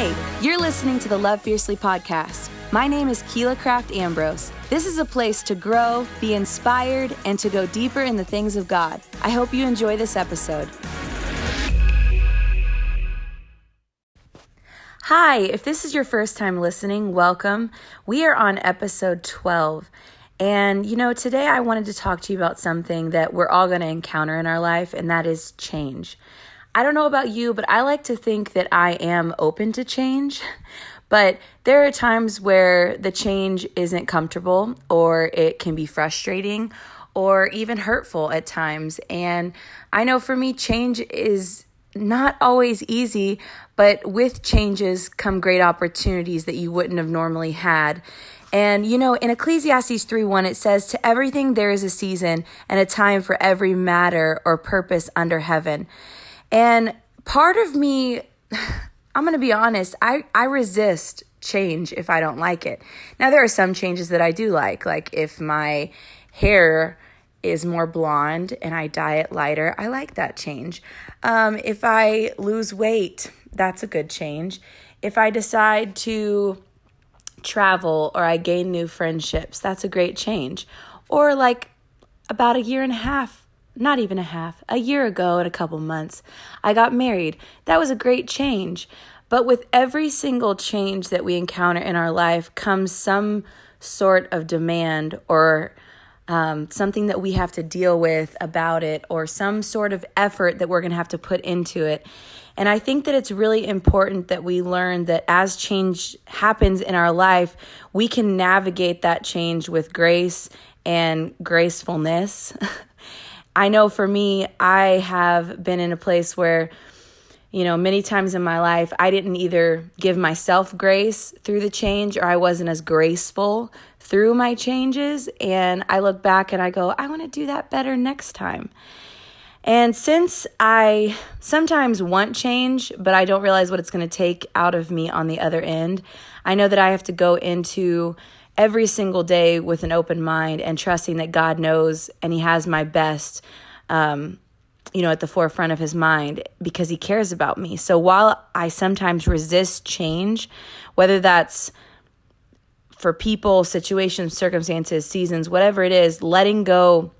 Hey, you're listening to the Love Fiercely podcast. My name is Keela Craft Ambrose. This is a place to grow, be inspired, and to go deeper in the things of God. I hope you enjoy this episode. Hi, if this is your first time listening, welcome. We are on episode 12. And you know, today I wanted to talk to you about something that we're all going to encounter in our life, and that is change. I don't know about you, but I like to think that I am open to change. But there are times where the change isn't comfortable or it can be frustrating or even hurtful at times. And I know for me, change is not always easy, but with changes come great opportunities that you wouldn't have normally had. And you know, in Ecclesiastes 3 1, it says, To everything there is a season and a time for every matter or purpose under heaven. And part of me, I'm going to be honest, I, I resist change if I don't like it. Now, there are some changes that I do like, like if my hair is more blonde and I dye it lighter, I like that change. Um, if I lose weight, that's a good change. If I decide to travel or I gain new friendships, that's a great change. Or like about a year and a half not even a half, a year ago and a couple months, I got married. That was a great change. But with every single change that we encounter in our life comes some sort of demand or um, something that we have to deal with about it or some sort of effort that we're going to have to put into it. And I think that it's really important that we learn that as change happens in our life, we can navigate that change with grace and gracefulness. I know for me, I have been in a place where, you know, many times in my life, I didn't either give myself grace through the change or I wasn't as graceful through my changes. And I look back and I go, I want to do that better next time. And since I sometimes want change, but I don't realize what it's going to take out of me on the other end, I know that I have to go into every single day with an open mind and trusting that God knows and He has my best, um, you know, at the forefront of His mind because He cares about me. So while I sometimes resist change, whether that's for people, situations, circumstances, seasons, whatever it is, letting go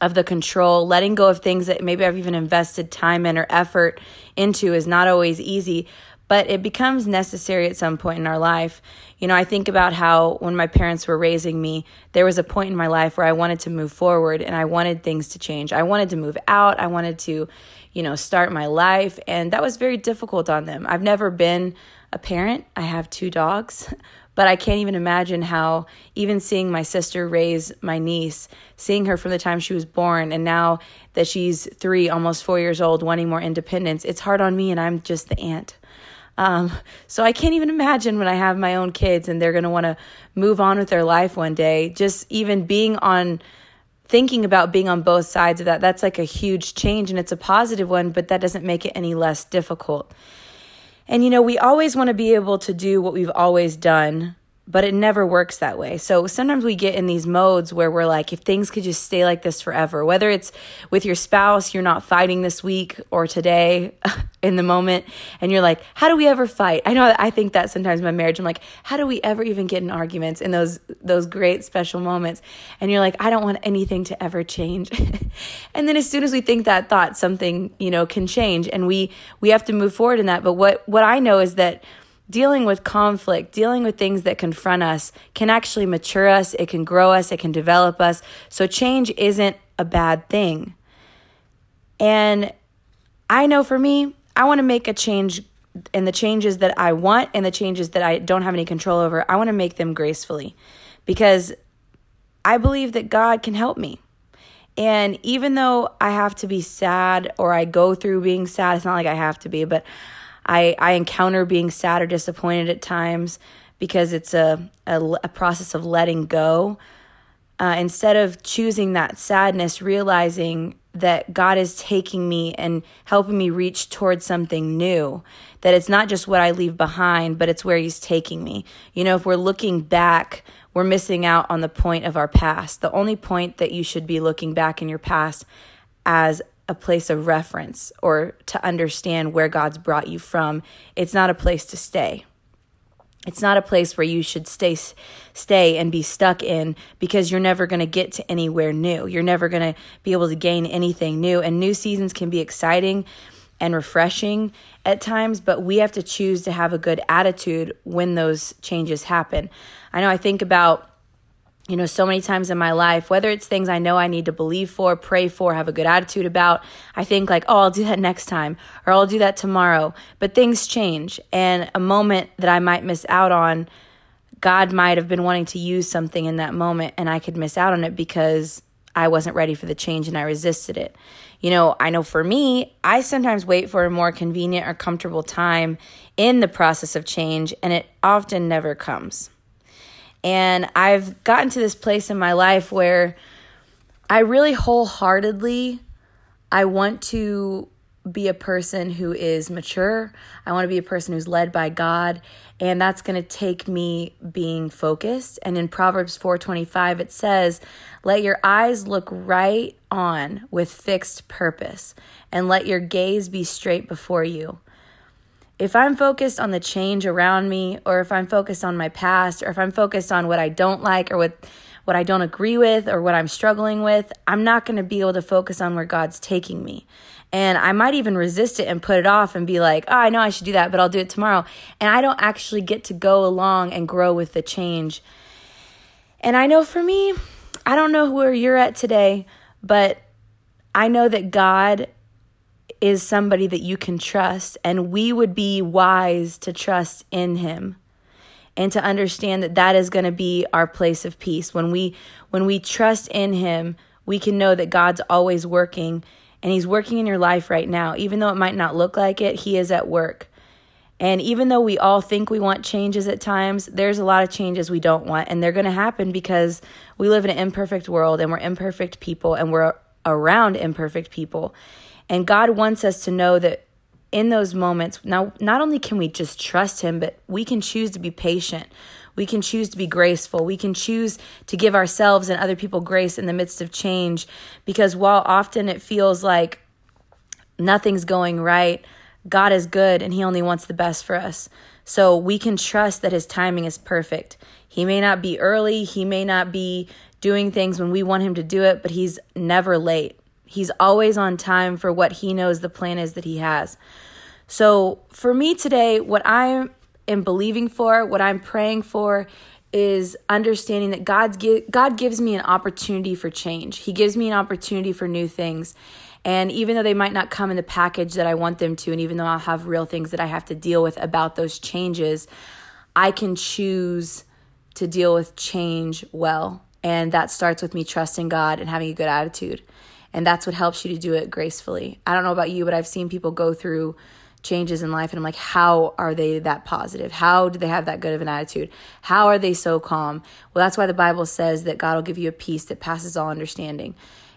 of the control, letting go of things that maybe I've even invested time in or effort into is not always easy but it becomes necessary at some point in our life. You know, I think about how when my parents were raising me, there was a point in my life where I wanted to move forward and I wanted things to change. I wanted to move out. I wanted to, you know, start my life. And that was very difficult on them. I've never been a parent, I have two dogs. But I can't even imagine how, even seeing my sister raise my niece, seeing her from the time she was born, and now that she's three, almost four years old, wanting more independence, it's hard on me, and I'm just the aunt. Um, so I can't even imagine when I have my own kids and they're going to want to move on with their life one day. Just even being on, thinking about being on both sides of that, that's like a huge change and it's a positive one, but that doesn't make it any less difficult. And you know, we always want to be able to do what we've always done but it never works that way. So sometimes we get in these modes where we're like, if things could just stay like this forever, whether it's with your spouse, you're not fighting this week or today in the moment, and you're like, how do we ever fight? I know I think that sometimes in my marriage, I'm like, how do we ever even get in arguments in those those great special moments? And you're like, I don't want anything to ever change. and then as soon as we think that thought, something, you know, can change and we we have to move forward in that. But what what I know is that dealing with conflict, dealing with things that confront us can actually mature us, it can grow us, it can develop us. So change isn't a bad thing. And I know for me, I want to make a change and the changes that I want and the changes that I don't have any control over, I want to make them gracefully because I believe that God can help me. And even though I have to be sad or I go through being sad, it's not like I have to be, but I, I encounter being sad or disappointed at times because it's a, a, a process of letting go. Uh, instead of choosing that sadness, realizing that God is taking me and helping me reach towards something new. That it's not just what I leave behind, but it's where He's taking me. You know, if we're looking back, we're missing out on the point of our past. The only point that you should be looking back in your past as a place of reference or to understand where God's brought you from. It's not a place to stay. It's not a place where you should stay stay and be stuck in because you're never going to get to anywhere new. You're never going to be able to gain anything new and new seasons can be exciting and refreshing at times, but we have to choose to have a good attitude when those changes happen. I know I think about you know, so many times in my life, whether it's things I know I need to believe for, pray for, have a good attitude about, I think like, oh, I'll do that next time or I'll do that tomorrow. But things change. And a moment that I might miss out on, God might have been wanting to use something in that moment and I could miss out on it because I wasn't ready for the change and I resisted it. You know, I know for me, I sometimes wait for a more convenient or comfortable time in the process of change and it often never comes. And I've gotten to this place in my life where I really wholeheartedly I want to be a person who is mature. I want to be a person who's led by God, and that's going to take me being focused. And in Proverbs 4:25 it says, "Let your eyes look right on with fixed purpose, and let your gaze be straight before you." If I'm focused on the change around me, or if I'm focused on my past, or if I'm focused on what I don't like, or what, what I don't agree with, or what I'm struggling with, I'm not going to be able to focus on where God's taking me. And I might even resist it and put it off and be like, oh, I know I should do that, but I'll do it tomorrow. And I don't actually get to go along and grow with the change. And I know for me, I don't know where you're at today, but I know that God is somebody that you can trust, and we would be wise to trust in him and to understand that that is going to be our place of peace. When we when we trust in him, we can know that God's always working and he's working in your life right now. Even though it might not look like it, he is at work. And even though we all think we want changes at times, there's a lot of changes we don't want. And they're going to happen because we live in an imperfect world and we're imperfect people and we're around imperfect people. And God wants us to know that in those moments, now, not only can we just trust Him, but we can choose to be patient. We can choose to be graceful. We can choose to give ourselves and other people grace in the midst of change. Because while often it feels like nothing's going right, God is good and He only wants the best for us. So we can trust that His timing is perfect. He may not be early, He may not be doing things when we want Him to do it, but He's never late. He's always on time for what he knows the plan is that he has. So, for me today, what I am believing for, what I'm praying for, is understanding that God's God gives me an opportunity for change. He gives me an opportunity for new things. And even though they might not come in the package that I want them to, and even though I'll have real things that I have to deal with about those changes, I can choose to deal with change well. And that starts with me trusting God and having a good attitude. And that's what helps you to do it gracefully. I don't know about you, but I've seen people go through changes in life and I'm like, how are they that positive? How do they have that good of an attitude? How are they so calm? Well, that's why the Bible says that God will give you a peace that passes all understanding.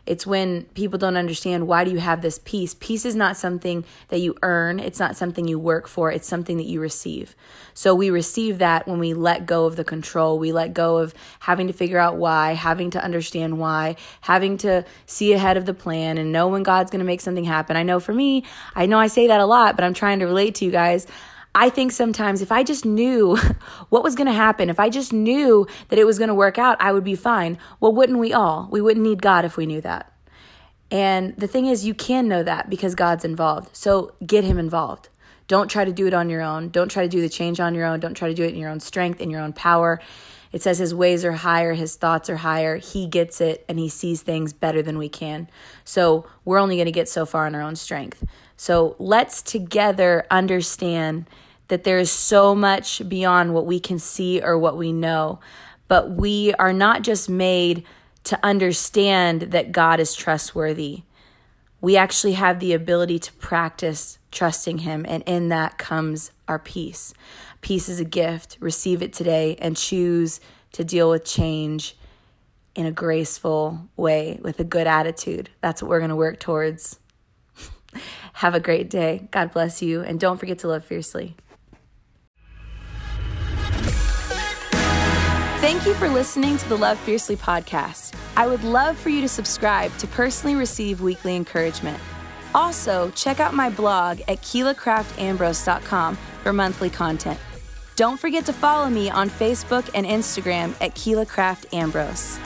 It's when people don't understand why do you have this peace. Peace is not something that you earn. It's not something you work for. It's something that you receive. So we receive that when we let go of the control. We let go of having to figure out why, having to understand why, having to see ahead of the plan and know when God's going to make something happen. I know for me, I know I say that a lot, but I'm trying to relate to you guys. I think sometimes if I just knew what was going to happen, if I just knew that it was going to work out, I would be fine. Well, wouldn't we all? We wouldn't need God if we knew that. And the thing is, you can know that because God's involved. So get Him involved. Don't try to do it on your own. Don't try to do the change on your own. Don't try to do it in your own strength, in your own power. It says his ways are higher, his thoughts are higher. He gets it and he sees things better than we can. So we're only going to get so far in our own strength. So let's together understand that there is so much beyond what we can see or what we know. But we are not just made to understand that God is trustworthy. We actually have the ability to practice trusting Him, and in that comes our peace. Peace is a gift. Receive it today and choose to deal with change in a graceful way with a good attitude. That's what we're going to work towards. have a great day. God bless you, and don't forget to love fiercely. Thank you for listening to the Love Fiercely podcast. I would love for you to subscribe to personally receive weekly encouragement. Also, check out my blog at KeelaCraftAmbrose.com for monthly content. Don't forget to follow me on Facebook and Instagram at Keela Craft Ambrose.